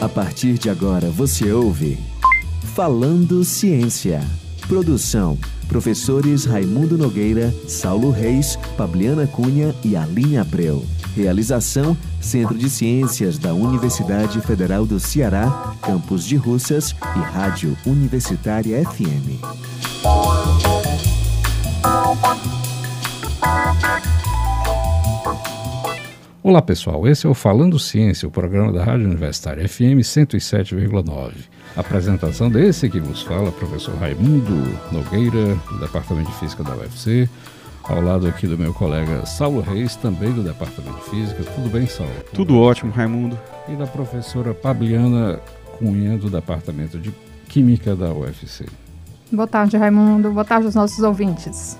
A partir de agora você ouve Falando Ciência. Produção: professores Raimundo Nogueira, Saulo Reis, Fabiana Cunha e Aline Abreu. Realização: Centro de Ciências da Universidade Federal do Ceará, Campus de Russas e Rádio Universitária FM. Olá pessoal, esse é o Falando Ciência, o programa da Rádio Universitária FM 107,9. Apresentação desse que vos fala, professor Raimundo Nogueira, do Departamento de Física da UFC, ao lado aqui do meu colega Saulo Reis, também do Departamento de Física. Tudo bem, Saulo? Tudo ótimo, Raimundo. E da professora Pabliana Cunha, do Departamento de Química da UFC. Boa tarde, Raimundo. Boa tarde aos nossos ouvintes.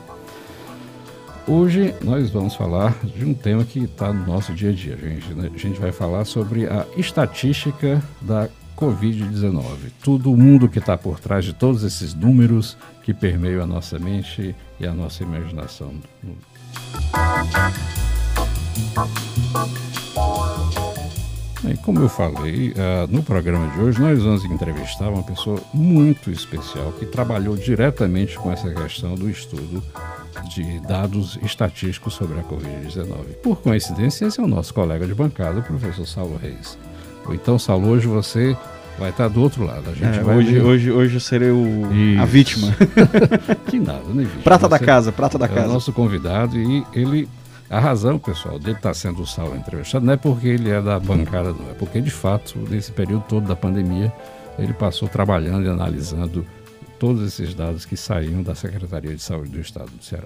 Hoje nós vamos falar de um tema que está no nosso dia a dia, gente. Né? A gente vai falar sobre a estatística da Covid-19. Todo mundo que está por trás de todos esses números que permeiam a nossa mente e a nossa imaginação. E como eu falei, uh, no programa de hoje nós vamos entrevistar uma pessoa muito especial que trabalhou diretamente com essa questão do estudo de dados estatísticos sobre a Covid-19. Por coincidência, esse é o nosso colega de bancada, o professor Saulo Reis. Então, Saulo, hoje você vai estar do outro lado. A gente É, hoje, ver- hoje, hoje eu serei o, a vítima. que nada, né, vítima? Prata da Você casa, prata da é o casa. nosso convidado e ele... A razão, pessoal, dele estar sendo o Saulo entrevistado não é porque ele é da bancada, não. É porque, de fato, nesse período todo da pandemia, ele passou trabalhando e analisando todos esses dados que saíam da Secretaria de Saúde do Estado do Ceará.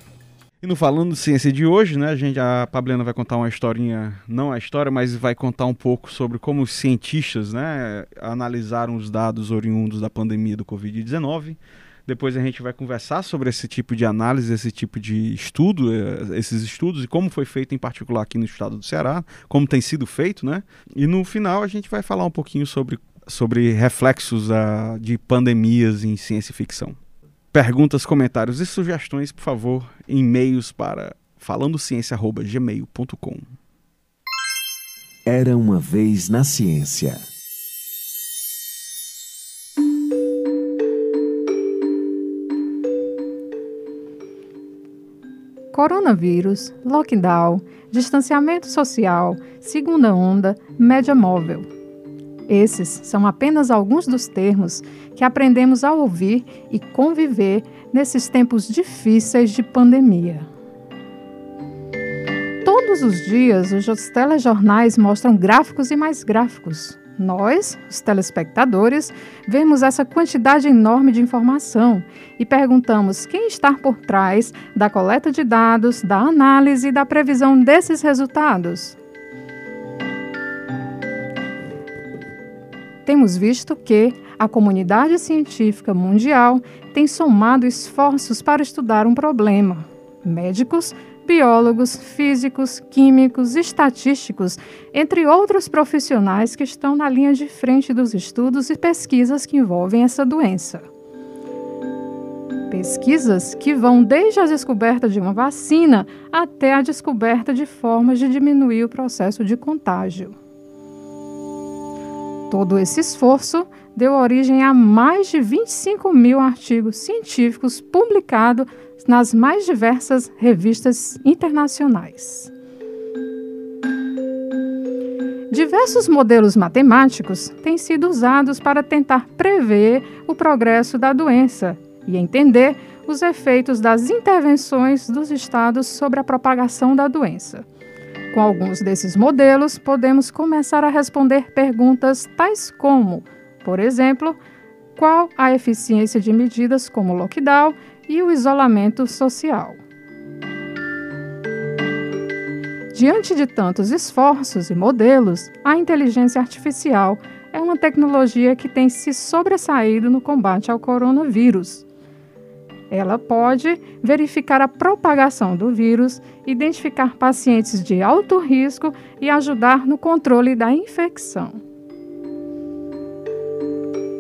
E no Falando Ciência de hoje, né, a gente, a Pabliana vai contar uma historinha, não a história, mas vai contar um pouco sobre como os cientistas, né, analisaram os dados oriundos da pandemia do Covid-19. Depois a gente vai conversar sobre esse tipo de análise, esse tipo de estudo, eh, esses estudos e como foi feito em particular aqui no estado do Ceará, como tem sido feito, né? E no final a gente vai falar um pouquinho sobre, sobre reflexos ah, de pandemias em ciência e ficção. Perguntas, comentários e sugestões, por favor, em e-mails para falandociência.gmail.com. Era uma vez na ciência. Coronavírus, lockdown, distanciamento social, segunda onda, média móvel. Esses são apenas alguns dos termos que aprendemos a ouvir e conviver nesses tempos difíceis de pandemia. Todos os dias, os telejornais mostram gráficos e mais gráficos. Nós, os telespectadores, vemos essa quantidade enorme de informação e perguntamos quem está por trás da coleta de dados, da análise e da previsão desses resultados. Temos visto que a comunidade científica mundial tem somado esforços para estudar um problema. Médicos, biólogos, físicos, químicos, estatísticos, entre outros profissionais que estão na linha de frente dos estudos e pesquisas que envolvem essa doença. Pesquisas que vão desde a descoberta de uma vacina até a descoberta de formas de diminuir o processo de contágio. Todo esse esforço deu origem a mais de 25 mil artigos científicos publicados nas mais diversas revistas internacionais. Diversos modelos matemáticos têm sido usados para tentar prever o progresso da doença e entender os efeitos das intervenções dos estados sobre a propagação da doença. Com alguns desses modelos, podemos começar a responder perguntas tais como, por exemplo, qual a eficiência de medidas como lockdown e o isolamento social. Diante de tantos esforços e modelos, a inteligência artificial é uma tecnologia que tem se sobressaído no combate ao coronavírus. Ela pode verificar a propagação do vírus, identificar pacientes de alto risco e ajudar no controle da infecção.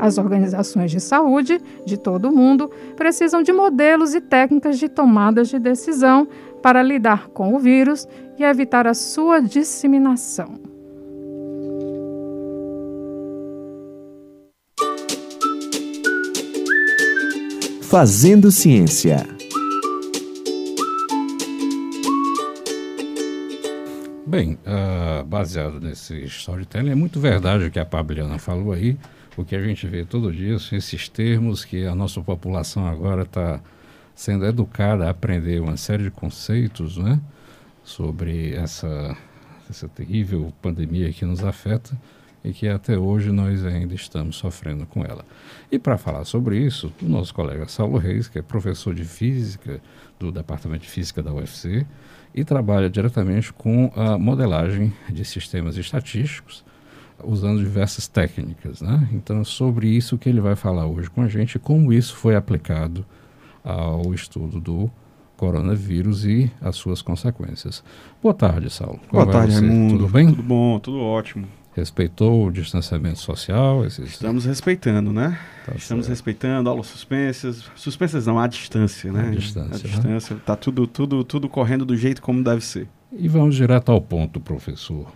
As organizações de saúde de todo o mundo precisam de modelos e técnicas de tomadas de decisão para lidar com o vírus e evitar a sua disseminação. Fazendo Ciência. Bem, uh, baseado nesse storytelling, é muito verdade o que a Pabliana falou aí, o que a gente vê todo dia, esses termos que a nossa população agora está sendo educada a aprender uma série de conceitos né, sobre essa, essa terrível pandemia que nos afeta e que até hoje nós ainda estamos sofrendo com ela. E para falar sobre isso, o nosso colega Saulo Reis, que é professor de Física do Departamento de Física da UFC, e trabalha diretamente com a modelagem de sistemas estatísticos, usando diversas técnicas. Né? Então, é sobre isso que ele vai falar hoje com a gente, como isso foi aplicado ao estudo do coronavírus e as suas consequências. Boa tarde, Saulo. Boa tarde, Raimundo. Tudo bem? Tudo bom, tudo ótimo. Respeitou o distanciamento social? Esses... Estamos respeitando, né? Tá Estamos certo. respeitando aulas suspensas. Suspensas não, à distância, né? À distância. À né? distância. Está tudo, tudo, tudo correndo do jeito como deve ser. E vamos direto ao ponto, professor.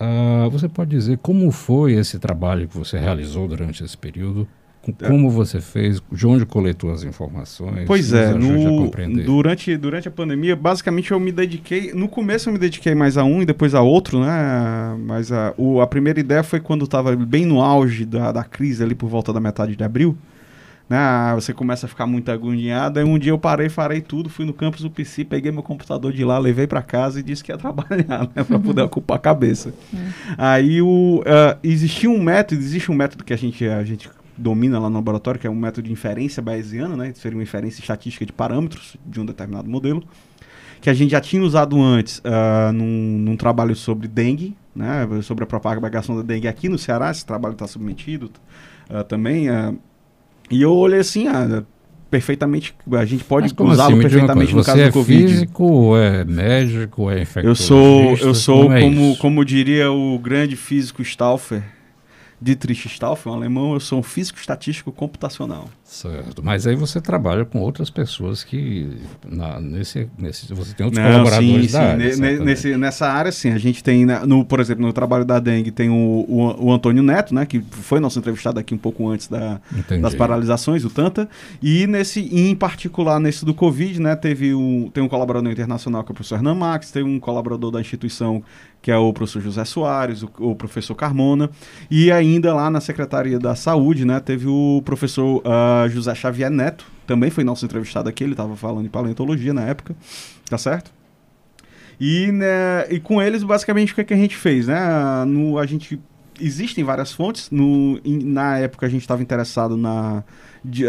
Uh, você pode dizer como foi esse trabalho que você realizou durante esse período? Como você fez? De onde coletou as informações? Pois é, no, durante, durante a pandemia, basicamente eu me dediquei. No começo eu me dediquei mais a um e depois a outro, né? Mas a, o, a primeira ideia foi quando estava bem no auge da, da crise, ali por volta da metade de abril. Né? Você começa a ficar muito agoniado. Aí um dia eu parei, farei tudo, fui no campus do PC, peguei meu computador de lá, levei para casa e disse que ia trabalhar, né? Para poder ocupar a cabeça. É. Aí o, uh, existia um método, existe um método que a gente, a gente domina lá no laboratório, que é um método de inferência bayesiana, né? Seria uma inferência estatística de parâmetros de um determinado modelo, que a gente já tinha usado antes uh, num, num, trabalho sobre dengue, né? Sobre a propagação da dengue aqui no Ceará, esse trabalho está submetido uh, também. Uh, e eu olhei assim, ah, perfeitamente, a gente pode usá-lo assim? perfeitamente no caso é do Covid. físico, é médico, é infectologista? Eu sou, eu sou é como, como diria o grande físico Stauffer, Dietrich Stauffer, um alemão, eu sou um físico estatístico computacional. Certo, mas aí você trabalha com outras pessoas que na, nesse, nesse você tem outros Não, colaboradores sim, da sim. área. nesse, nessa área, sim, a gente tem, né, no, por exemplo, no trabalho da dengue tem o, o, o, Antônio Neto, né, que foi nosso entrevistado aqui um pouco antes da, das paralisações, o Tanta, e nesse, em particular nesse do Covid, né, teve um, tem um colaborador internacional que é o professor Hernan Max, tem um colaborador da instituição que é o professor José Soares, o, o, professor Carmona, e ainda lá na Secretaria da Saúde, né, teve o professor uh, José Xavier Neto, também foi nosso entrevistado aqui, ele estava falando de paleontologia na época, tá certo? E, né, e com eles, basicamente, o que, é que a gente fez, né? No, a gente existem várias fontes. No, in, na época a gente estava interessado na,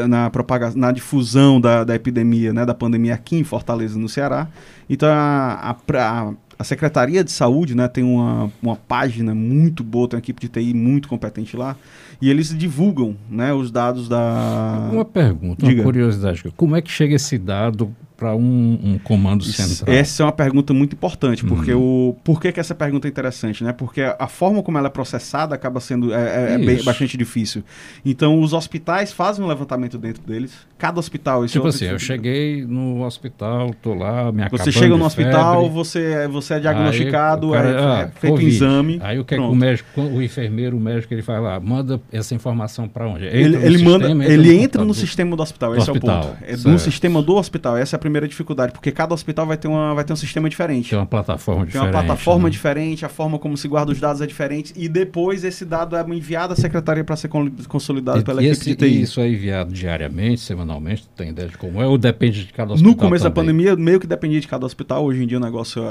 na, propagação, na difusão da, da epidemia, né, da pandemia aqui em Fortaleza, no Ceará. Então a, a, a Secretaria de Saúde né, tem uma, uma página muito boa, tem uma equipe de TI muito competente lá, e eles divulgam né, os dados da. Uma pergunta, Diga. uma curiosidade. Como é que chega esse dado para um, um, comando central? Essa é uma pergunta muito importante, porque uhum. o por que, que essa pergunta é interessante, né? Porque a forma como ela é processada acaba sendo é, é, é bem, bastante difícil. Então, os hospitais fazem um levantamento dentro deles. Cada hospital. tipo assim, eu cheguei no hospital, tô lá, me Você chega no hospital, você, é, você é diagnosticado, cara, é, ah, é, feito COVID. exame. Aí o que, é que o médico, o enfermeiro, o médico, ele fala, lá, manda essa informação para onde? Ele, ele manda, entra ele no entra no sistema do hospital. Do esse hospital, é o ponto. É no sistema do hospital. Essa é a primeira primeira dificuldade, porque cada hospital vai ter, uma, vai ter um sistema diferente. Tem uma plataforma diferente. Tem uma plataforma né? diferente, a forma como se guarda os dados é diferente, e depois esse dado é enviado à secretaria para ser consolidado e, pela e equipe esse, de TI. Isso é enviado diariamente, semanalmente? Tem ideia de como é? Ou depende de cada hospital? No começo também? da pandemia, meio que dependia de cada hospital. Hoje em dia o negócio.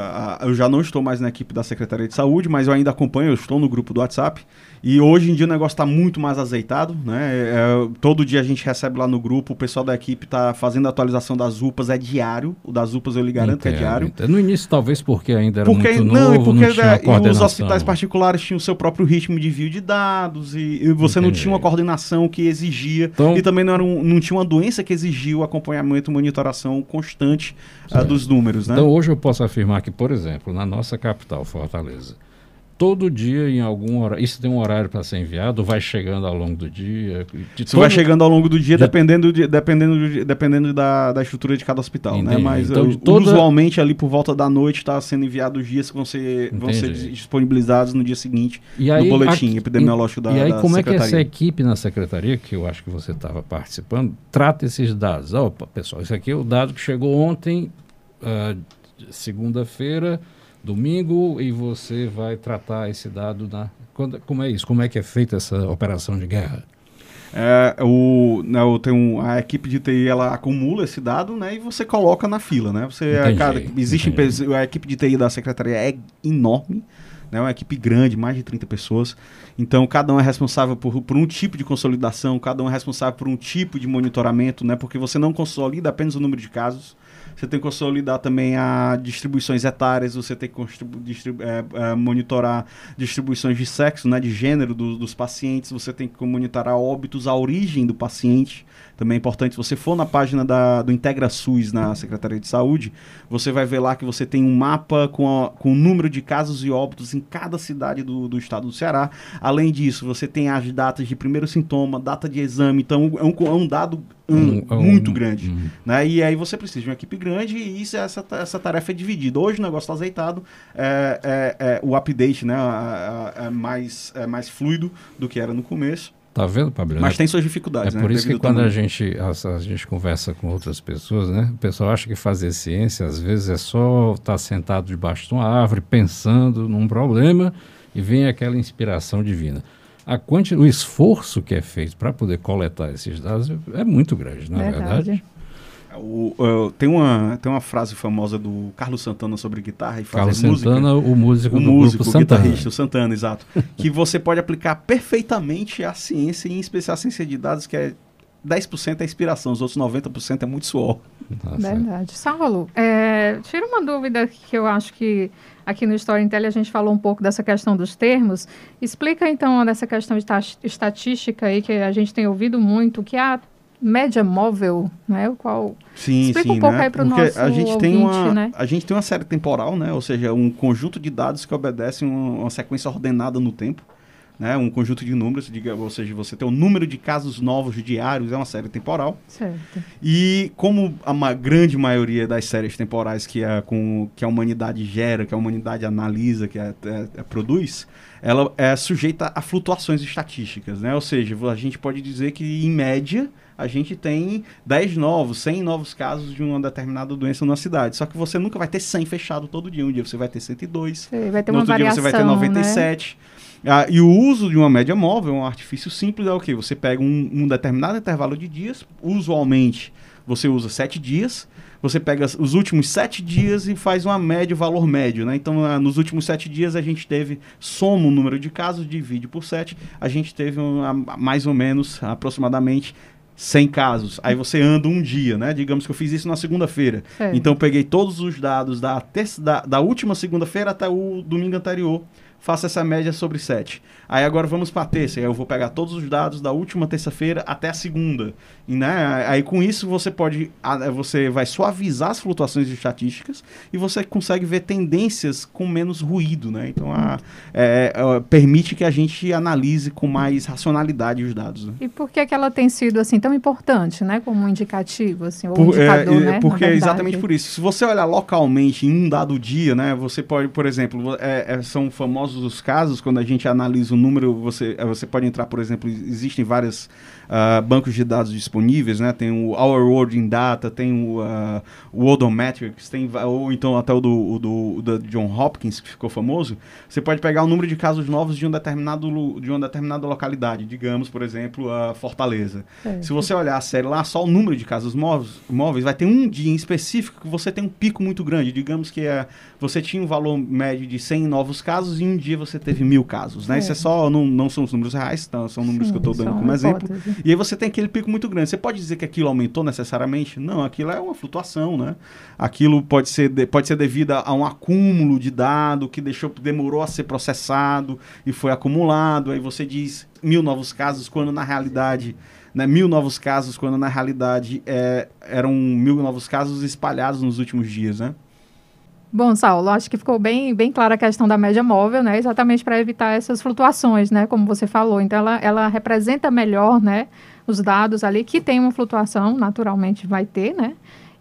Eu já não estou mais na equipe da Secretaria de Saúde, mas eu ainda acompanho, eu estou no grupo do WhatsApp. E hoje em dia o negócio está muito mais azeitado, né? É, é, todo dia a gente recebe lá no grupo, o pessoal da equipe está fazendo a atualização das UPAs, é diário. O das UPAs eu lhe garanto entendo, que é diário. Entendo. No início, talvez porque ainda era porque, muito não, novo, porque, não tinha é, os hospitais particulares tinham o seu próprio ritmo de envio de dados e, e você Entendi. não tinha uma coordenação que exigia então, e também não, era um, não tinha uma doença que exigia o acompanhamento e monitoração constante uh, dos números, né? Então hoje eu posso afirmar que, por exemplo, na nossa capital, Fortaleza, todo dia em algum horário. Isso tem um horário para ser enviado? Vai chegando ao longo do dia? Isso todo... vai chegando ao longo do dia, de... dependendo, de, dependendo, de, dependendo da, da estrutura de cada hospital, né? Entendi. né? Mas então, toda... usualmente ali por volta da noite está sendo enviado os dias que vão ser, vão ser disponibilizados no dia seguinte e aí, no boletim epidemiológico da E aí da como é que essa equipe na secretaria, que eu acho que você estava participando, trata esses dados? Opa, pessoal, isso aqui é o dado que chegou ontem, uh, segunda-feira domingo e você vai tratar esse dado na. Quando, como é isso? Como é que é feita essa operação de guerra? É, o, né, um, a equipe de TI ela acumula esse dado né, e você coloca na fila. Né? Você, entendi, cada, existe entendi. a equipe de TI da secretaria é enorme, né, uma equipe grande, mais de 30 pessoas. Então, cada um é responsável por, por um tipo de consolidação, cada um é responsável por um tipo de monitoramento, né, porque você não consolida apenas o número de casos, você tem que consolidar também a distribuições etárias, você tem que distribu é, é, monitorar distribuições de sexo, né, de gênero do, dos pacientes, você tem que monitorar óbitos, a origem do paciente. Também é importante, se você for na página da, do Integra SUS na Secretaria de Saúde, você vai ver lá que você tem um mapa com, a, com o número de casos e óbitos em cada cidade do, do estado do Ceará. Além disso, você tem as datas de primeiro sintoma, data de exame, então é um, é um dado um, um, muito grande. Né? E aí você precisa de uma equipe grande e isso, essa, essa tarefa é dividida. Hoje o negócio está azeitado, é, é, é, o update né, é, é, mais, é mais fluido do que era no começo. Tá vendo, Pablo? Mas tem suas dificuldades, é né? por isso que quando a gente, a, a, gente conversa com outras pessoas, né? O pessoal acha que fazer ciência, às vezes, é só estar tá sentado debaixo de uma árvore, pensando num problema e vem aquela inspiração divina a quanti, o esforço que é feito para poder coletar esses dados é muito grande, na é verdade. verdade. O, uh, tem, uma, tem uma frase famosa do Carlos Santana sobre guitarra e fazer Carlos música. Santana, o músico o do músico, grupo o Santana. guitarrista, o Santana, exato. que você pode aplicar perfeitamente a ciência, em especial a ciência de dados, que é 10% é inspiração, os outros 90% é muito suor. Tá Verdade. Saulo, é, tira uma dúvida que eu acho que aqui no Storytel a gente falou um pouco dessa questão dos termos. Explica então dessa questão de estatística aí que a gente tem ouvido muito, que a média móvel, né? O qual sim, explica sim, um pouco né? aí para o nosso a gente ouvinte, tem uma, né? A gente tem uma série temporal, né? Ou seja, um conjunto de dados que obedecem uma, uma sequência ordenada no tempo. Né, um conjunto de números, diga, ou seja, você tem o número de casos novos diários, é uma série temporal. Certo. E como a ma grande maioria das séries temporais que a, com, que a humanidade gera, que a humanidade analisa, que a, a, a produz, ela é sujeita a flutuações estatísticas, né? Ou seja, a gente pode dizer que, em média, a gente tem 10 novos, 100 novos casos de uma determinada doença na cidade. Só que você nunca vai ter 100 fechado todo dia. Um dia você vai ter 102, Sim, vai ter no outro variação, dia você vai ter 97. Né? Ah, e o uso de uma média móvel, um artifício simples, é o que? Você pega um, um, determinado intervalo de dias, usualmente você usa sete dias, você pega os últimos sete dias e faz uma média, valor médio, né? Então, ah, nos últimos sete dias a gente teve, soma o número de casos, divide por sete, a gente teve uma, mais ou menos, aproximadamente, 100 casos. Aí você anda um dia, né? Digamos que eu fiz isso na segunda-feira. Então, eu peguei todos os dados da, terça, da, da última segunda-feira até o domingo anterior faça essa média sobre 7. Aí agora vamos para a terça, aí eu vou pegar todos os dados da última terça-feira até a segunda. E, né, aí com isso você pode, você vai suavizar as flutuações estatísticas e você consegue ver tendências com menos ruído, né? Então a, é, é, permite que a gente analise com mais racionalidade os dados. Né? E por que, que ela tem sido assim tão importante, né? Como um indicativo, assim, ou por, indicador, é, né? Porque é exatamente por isso. Se você olhar localmente em um dado dia, né? Você pode, por exemplo, é são famosos os casos, quando a gente analisa o número, você, eh, você pode entrar, por exemplo, existem vários uh, bancos de dados disponíveis, né? Tem o Our World in Data, tem o, uh, o Odometrics, tem, ou então até o do, o do, o do John Hopkins, que ficou famoso. Você pode pegar o número de casos novos de um determinado, de uma determinada localidade, digamos, por exemplo, a Fortaleza. É. Se você olhar a série lá, só o número de casos móveis, móveis, vai ter um dia em específico que você tem um pico muito grande. Digamos que é, você tinha um valor médio de 100 novos casos e um dia dia você teve mil casos, né? É. Isso é só, não, não são os números reais, tá? são números Sim, que eu estou dando como exemplo. E aí você tem aquele pico muito grande. Você pode dizer que aquilo aumentou necessariamente? Não, aquilo é uma flutuação, né? Aquilo pode ser, de, pode ser devido a um acúmulo de dado que deixou, demorou a ser processado e foi acumulado. Aí você diz mil novos casos, quando na realidade né, mil novos casos, quando na realidade é, eram mil novos casos espalhados nos últimos dias, né? Bom, Saulo, acho que ficou bem, bem clara a questão da média móvel, né? Exatamente para evitar essas flutuações, né? Como você falou. Então, ela, ela representa melhor, né? Os dados ali que tem uma flutuação, naturalmente vai ter, né?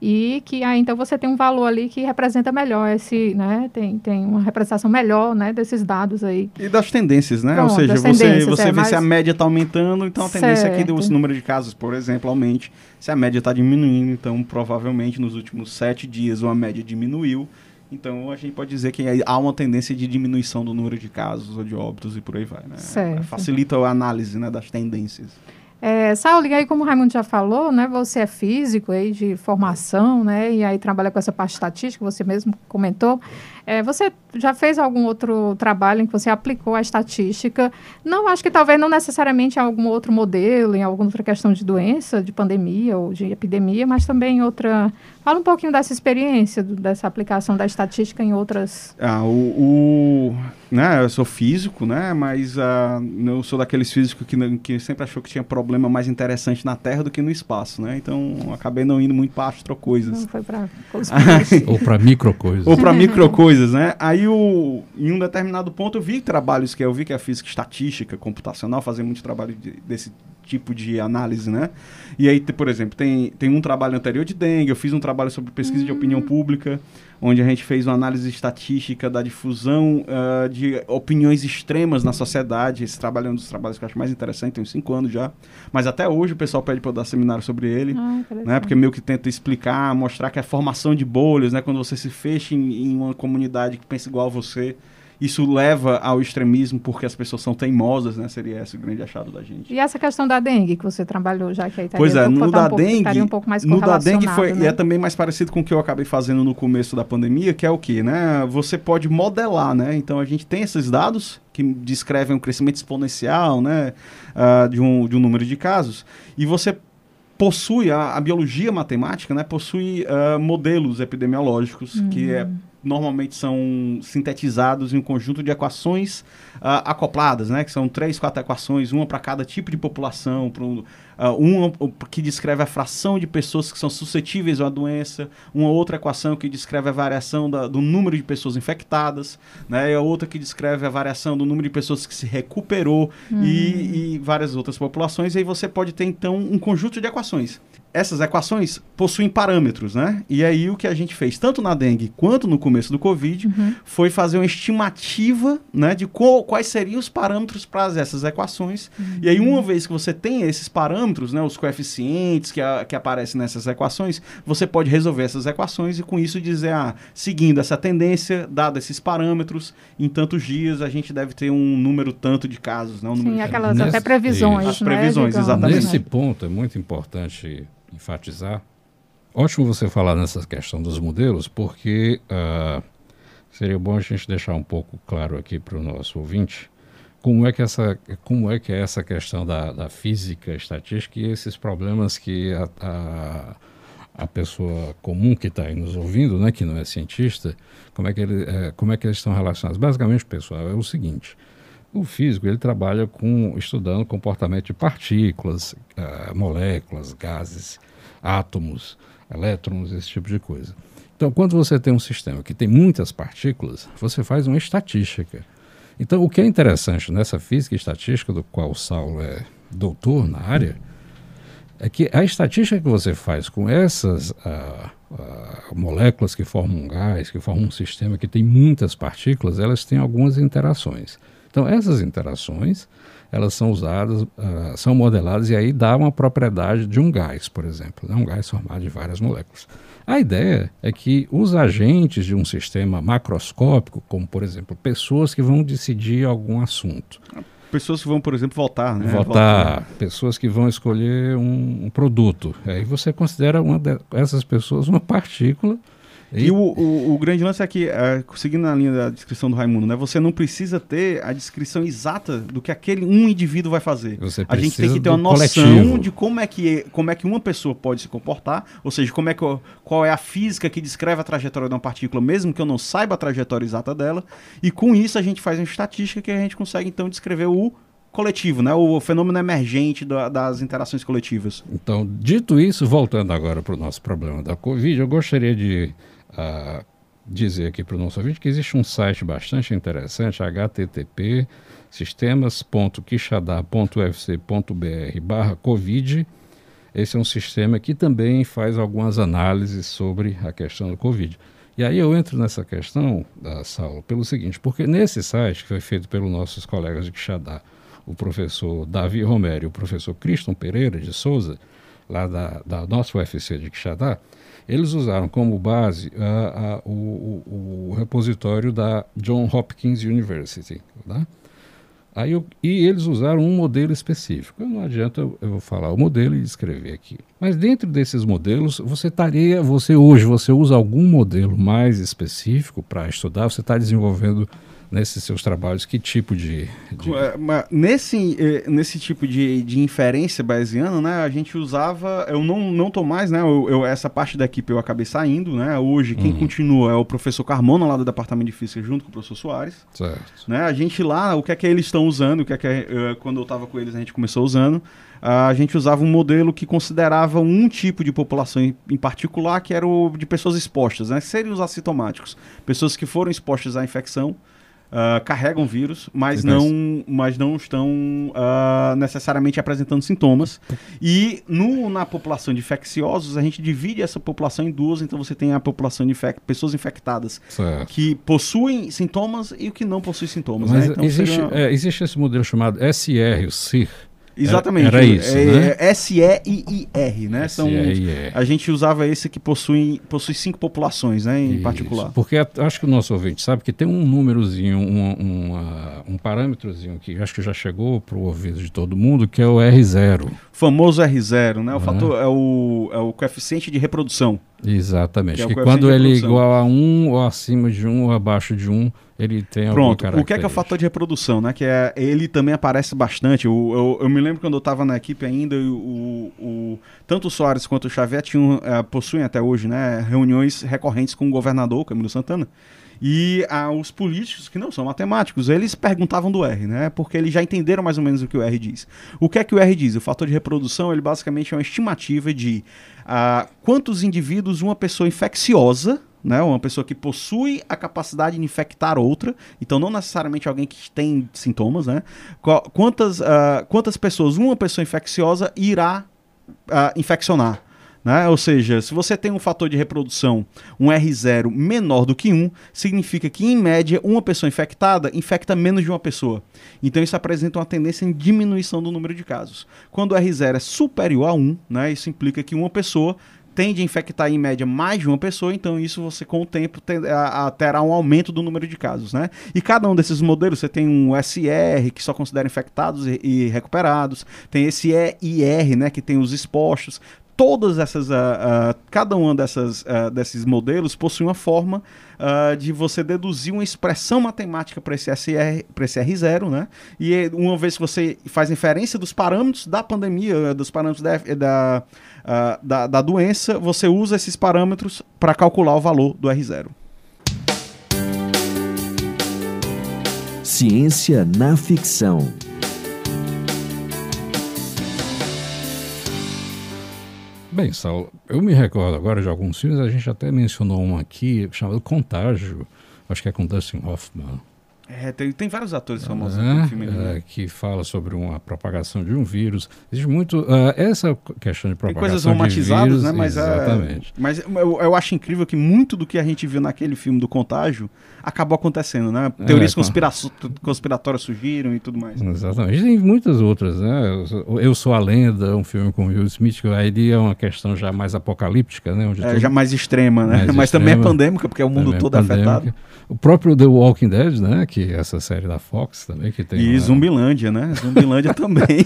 E que aí, então, você tem um valor ali que representa melhor esse, né? Tem, tem uma representação melhor, né? Desses dados aí. E das tendências, né? Pronto, Ou seja, você, você é, vê mas... se a média está aumentando, então a tendência certo. é que o número de casos, por exemplo, aumente. Se a média está diminuindo, então provavelmente nos últimos sete dias uma média diminuiu então a gente pode dizer que há uma tendência de diminuição do número de casos ou de óbitos e por aí vai. Né? Certo. Facilita a análise né, das tendências. É, Saulo, e aí como o Raimundo já falou, né, você é físico aí de formação, né, e aí trabalha com essa parte estatística, você mesmo comentou. É, você já fez algum outro trabalho em que você aplicou a estatística? Não, acho que talvez não necessariamente em algum outro modelo, em alguma outra questão de doença, de pandemia ou de epidemia, mas também em outra. Fala um pouquinho dessa experiência, dessa aplicação da estatística em outras. Ah, o, o né, eu sou físico, né, mas uh, eu sou daqueles físicos que, que sempre achou que tinha problema mais interessante na Terra do que no espaço, né? Então acabei não indo muito para astrocoisas. Não foi para ou para microcoisas. ou para microcoisas, né? Aí o, em um determinado ponto eu vi trabalhos que eu vi que é física estatística computacional, fazer muito trabalho de, desse tipo de análise, né? E aí, por exemplo, tem, tem um trabalho anterior de dengue, eu fiz um trabalho sobre pesquisa uhum. de opinião hum. pública, onde a gente fez uma análise estatística da difusão uh, de opiniões extremas na sociedade. Esse trabalho é um dos trabalhos que eu acho mais interessante, tem uns cinco anos já. Mas até hoje o pessoal pede para eu dar seminário sobre ele, ah, né? Porque meio que tenta explicar, mostrar que a formação de bolhas, né? Quando você se fecha em, em uma comunidade que pensa igual a você, isso leva ao extremismo porque as pessoas são teimosas, né? Seria esse o grande achado da gente. E essa questão da dengue que você trabalhou já que a Pois é, no da um dengue, um pouco mais no da dengue foi né? e é também mais parecido com o que eu acabei fazendo no começo da pandemia, que é o que, né? Você pode modelar, né? Então a gente tem esses dados que descrevem um crescimento exponencial, né? Uh, de, um, de um número de casos e você possui a, a biologia matemática, né? Possui uh, modelos epidemiológicos uhum. que é normalmente são sintetizados em um conjunto de equações uh, acopladas, né? Que são três, quatro equações, uma para cada tipo de população, para um, uh, uma que descreve a fração de pessoas que são suscetíveis à doença, uma outra equação que descreve a variação da, do número de pessoas infectadas, né? E a outra que descreve a variação do número de pessoas que se recuperou uhum. e, e várias outras populações. E aí você pode ter então um conjunto de equações essas equações possuem parâmetros, né? E aí o que a gente fez, tanto na dengue quanto no começo do Covid, uhum. foi fazer uma estimativa né, de qual, quais seriam os parâmetros para essas equações. Uhum. E aí, uma vez que você tem esses parâmetros, né, os coeficientes que, a, que aparecem nessas equações, você pode resolver essas equações e com isso dizer, ah, seguindo essa tendência, dado esses parâmetros, em tantos dias a gente deve ter um número tanto de casos. Né, um Sim, aquelas Nesse, até previsões. As previsões, né, exatamente. Nesse ponto é muito importante enfatizar. Ótimo você falar nessa questão dos modelos, porque uh, seria bom a gente deixar um pouco claro aqui para o nosso ouvinte como é que essa, como é que é essa questão da, da física estatística e esses problemas que a, a, a pessoa comum que está aí nos ouvindo, né, que não é cientista, como é que, ele, é, como é que eles estão relacionados? Basicamente, pessoal, é o seguinte: o físico ele trabalha com estudando comportamento de partículas, uh, moléculas, gases, átomos, elétrons, esse tipo de coisa. Então, quando você tem um sistema que tem muitas partículas, você faz uma estatística. Então, o que é interessante nessa física estatística, do qual o Saulo é doutor na área, é que a estatística que você faz com essas uh, uh, moléculas que formam um gás, que formam um sistema que tem muitas partículas, elas têm algumas interações. Então, essas interações, elas são usadas, uh, são modeladas e aí dá uma propriedade de um gás, por exemplo, né? um gás formado de várias moléculas. A ideia é que os agentes de um sistema macroscópico, como por exemplo pessoas que vão decidir algum assunto, pessoas que vão, por exemplo, votar, né? Votar, votar. pessoas que vão escolher um, um produto. Aí você considera uma dessas pessoas uma partícula e, e o, o, o, grande lance é que, é, seguindo na linha da descrição do Raimundo, né, você não precisa ter a descrição exata do que aquele um indivíduo vai fazer. a gente tem que ter uma noção coletivo. de como é, que, como é que uma pessoa pode se comportar, ou seja, como é que, qual é a física que descreve a trajetória de uma partícula, mesmo que eu não saiba a trajetória exata dela. E com isso a gente faz uma estatística que a gente consegue então descrever o coletivo, né? O fenômeno emergente da, das interações coletivas. Então, dito isso, voltando agora para o nosso problema da Covid, eu gostaria de uh, dizer aqui para o nosso ouvinte que existe um site bastante interessante, http sistemas.quixadá.ufc.br barra covid. Esse é um sistema que também faz algumas análises sobre a questão do Covid. E aí eu entro nessa questão, da Saulo, pelo seguinte, porque nesse site, que foi feito pelos nossos colegas de Quixadá, o professor Davi Romero e o professor Cristian Pereira de Souza, lá da, da nossa UFC de Quixadá, eles usaram como base a, a, o, o, repositório da John Hopkins University. Tá? Aí eu, e eles usaram um modelo específico. Não adianta eu, eu falar o modelo e escrever aqui. Mas dentro desses modelos, você estaria, você hoje, você usa algum modelo mais específico para estudar? Você está desenvolvendo nesses seus trabalhos, que tipo de. de... É, nesse, eh, nesse tipo de, de inferência bayesiana, né, a gente usava. Eu não, não tô mais, né? Eu, eu essa parte da equipe eu acabei saindo, né? Hoje, quem uhum. continua é o professor Carmona, lá do Departamento de Física, junto com o professor Soares. Certo. Né, a gente lá, o que é que eles estão usando, o que é que eh, quando eu estava com eles a gente começou usando. A gente usava um modelo que considerava um tipo de população em, em particular, que era o de pessoas expostas, né? Seriam os assintomáticos. Pessoas que foram expostas à infecção Uh, carregam vírus, mas não, mas não estão uh, necessariamente apresentando sintomas. E no, na população de infecciosos, a gente divide essa população em duas. Então você tem a população de infec pessoas infectadas certo. que possuem sintomas e o que não possui sintomas. Mas né? então, existe, seria... é, existe esse modelo chamado SR, o CIR, Exatamente. Era, isso, é, né? É S-E-I-I-R, né? São, a gente usava esse que possui, possui cinco populações, né, em isso. particular. Porque acho que o nosso ouvinte sabe que tem um númerozinho, um, um, um parâmetrozinho que acho que já chegou para o ouvido de todo mundo, que é o R0. O famoso R0, né? O, fator, é, o, é o coeficiente de reprodução. Exatamente. Que, é que quando ele é igual a 1 ou acima de 1 ou abaixo de 1, ele tem Pronto, o que é que é o fator de reprodução, né? Que é, ele também aparece bastante. Eu, eu, eu me lembro quando eu estava na equipe ainda, o, o, tanto o Soares quanto o Xavier tinham, uh, possuem até hoje, né? Reuniões recorrentes com o governador, Camilo Santana. E ah, os políticos, que não são matemáticos, eles perguntavam do R, né? Porque eles já entenderam mais ou menos o que o R diz. O que é que o R diz? O fator de reprodução, ele basicamente é uma estimativa de ah, quantos indivíduos uma pessoa infecciosa, né, uma pessoa que possui a capacidade de infectar outra, então não necessariamente alguém que tem sintomas, né? Quantas, uh, quantas pessoas uma pessoa infecciosa irá uh, infeccionar? Né? Ou seja, se você tem um fator de reprodução, um R0 menor do que 1, significa que, em média, uma pessoa infectada infecta menos de uma pessoa. Então, isso apresenta uma tendência em diminuição do número de casos. Quando o R0 é superior a 1, né, isso implica que uma pessoa tende a infectar em média mais de uma pessoa, então isso você com o tempo terá um aumento do número de casos, né? E cada um desses modelos, você tem um SR que só considera infectados e, e recuperados, tem esse EIR, né, que tem os expostos, todas essas, uh, uh, cada um dessas, uh, desses modelos possui uma forma de você deduzir uma expressão matemática para esse, SR, esse R0, né? E uma vez que você faz inferência dos parâmetros da pandemia, dos parâmetros da, da, da, da doença, você usa esses parâmetros para calcular o valor do R0. Ciência na ficção. Bem, Saulo, eu me recordo agora de alguns filmes, a gente até mencionou um aqui chamado Contágio, acho que é com Dustin Hoffman. É, tem, tem vários atores famosos é, no filme. Né? É, que fala sobre uma propagação de um vírus. Existe muito. Uh, essa questão de propagação. Tem coisas romantizadas, vírus, né? Mas, é, exatamente. É, mas eu, eu, acho incrível que muito do que a gente viu naquele filme do Contágio acabou acontecendo, né? É, Teorias conspira conspiratórias surgiram e tudo mais. Exatamente. Tem muitas outras, né? Eu Sou a Lenda, um filme com Will Smith, que aí é uma questão já mais apocalíptica, né? Onde é, já mais extrema, né? Mais mas extrema, também é pandêmica, porque é o mundo todo afetado. O próprio The Walking Dead, né? Que é essa série da Fox também, que tem. E uma... Zumbilândia, né? Zumbilândia também.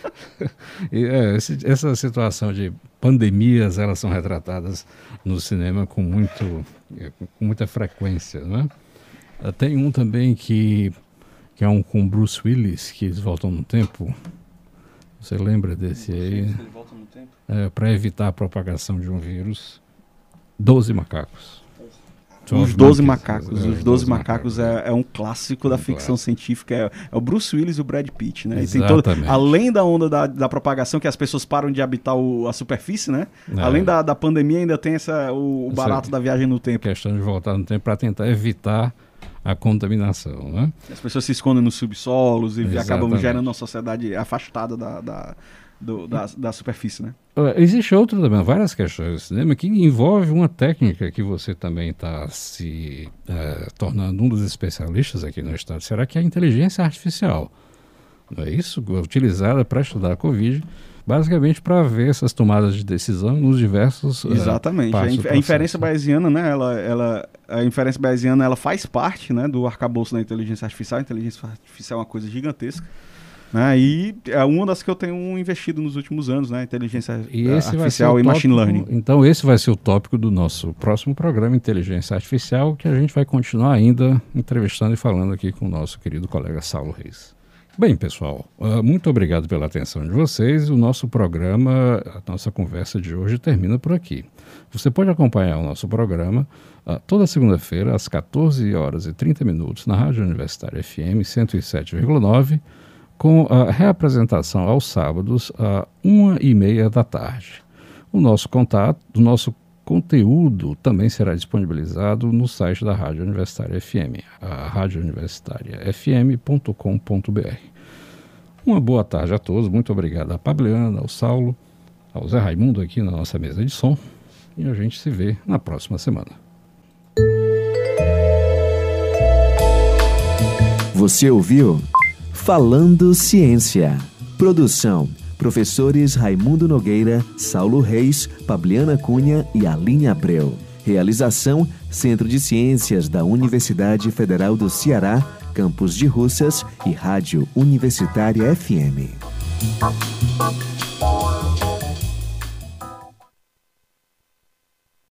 e, é, esse, essa situação de pandemias, elas são retratadas no cinema com, muito, com muita frequência, né? Tem um também que, que é um com Bruce Willis, que eles voltam no tempo. Você lembra desse aí? É, Para evitar a propagação de um vírus. Doze macacos. Os Doze Macacos. Os Doze Macacos, é, é, um clássico da ficção científica. É, é, o Bruce Willis e o Brad Pitt, né? Todo, além da onda da, da, propagação, que as pessoas param de habitar o, a superfície, né? É. Além da, da pandemia, ainda tem essa, o, o barato da viagem no tempo. Questão de voltar no tempo para tentar evitar a contaminação. Né? As pessoas se escondem nos subsolos e Exatamente. acabam gerando uma sociedade afastada da, da, do, da, da, superfície. Né? Existe outro também, várias questões do cinema que envolve uma técnica que você também está se é, tornando um dos especialistas aqui no estado. Será que é a inteligência artificial? Não é isso? Utilizada para estudar a Covid basicamente para ver essas tomadas de decisão nos diversos eh, Exatamente. A, inf a, inferência bayesiana, né, ela, ela, a inferência bayesiana ela faz parte né, do arcabouço da inteligência artificial. A inteligência artificial é uma coisa gigantesca. Né, e é uma das que eu tenho investido nos últimos anos, né? Inteligência e artificial e tópico, machine learning. Então esse vai ser o tópico do nosso próximo programa, Inteligência Artificial, que a gente vai continuar ainda entrevistando e falando aqui com o nosso querido colega Saulo Reis. Bem, pessoal, uh, muito obrigado pela atenção de vocês. O nosso programa, a nossa conversa de hoje termina por aqui. Você pode acompanhar o nosso programa uh, toda segunda-feira, às 14 horas e 30 minutos, na Rádio Universitária FM 107,9, com a reapresentação aos sábados, às 1 e meia da tarde. O nosso contato, o nosso conteúdo também será disponibilizado no site da Rádio Universitária FM, a radiouniversitariafm.com.br. Uma boa tarde a todos, muito obrigado a Pabliana, ao Saulo, ao Zé Raimundo aqui na nossa mesa de som e a gente se vê na próxima semana. Você ouviu Falando Ciência. Produção Professores Raimundo Nogueira, Saulo Reis, Pabliana Cunha e Aline Abreu. Realização: Centro de Ciências da Universidade Federal do Ceará, Campus de Russas e Rádio Universitária FM.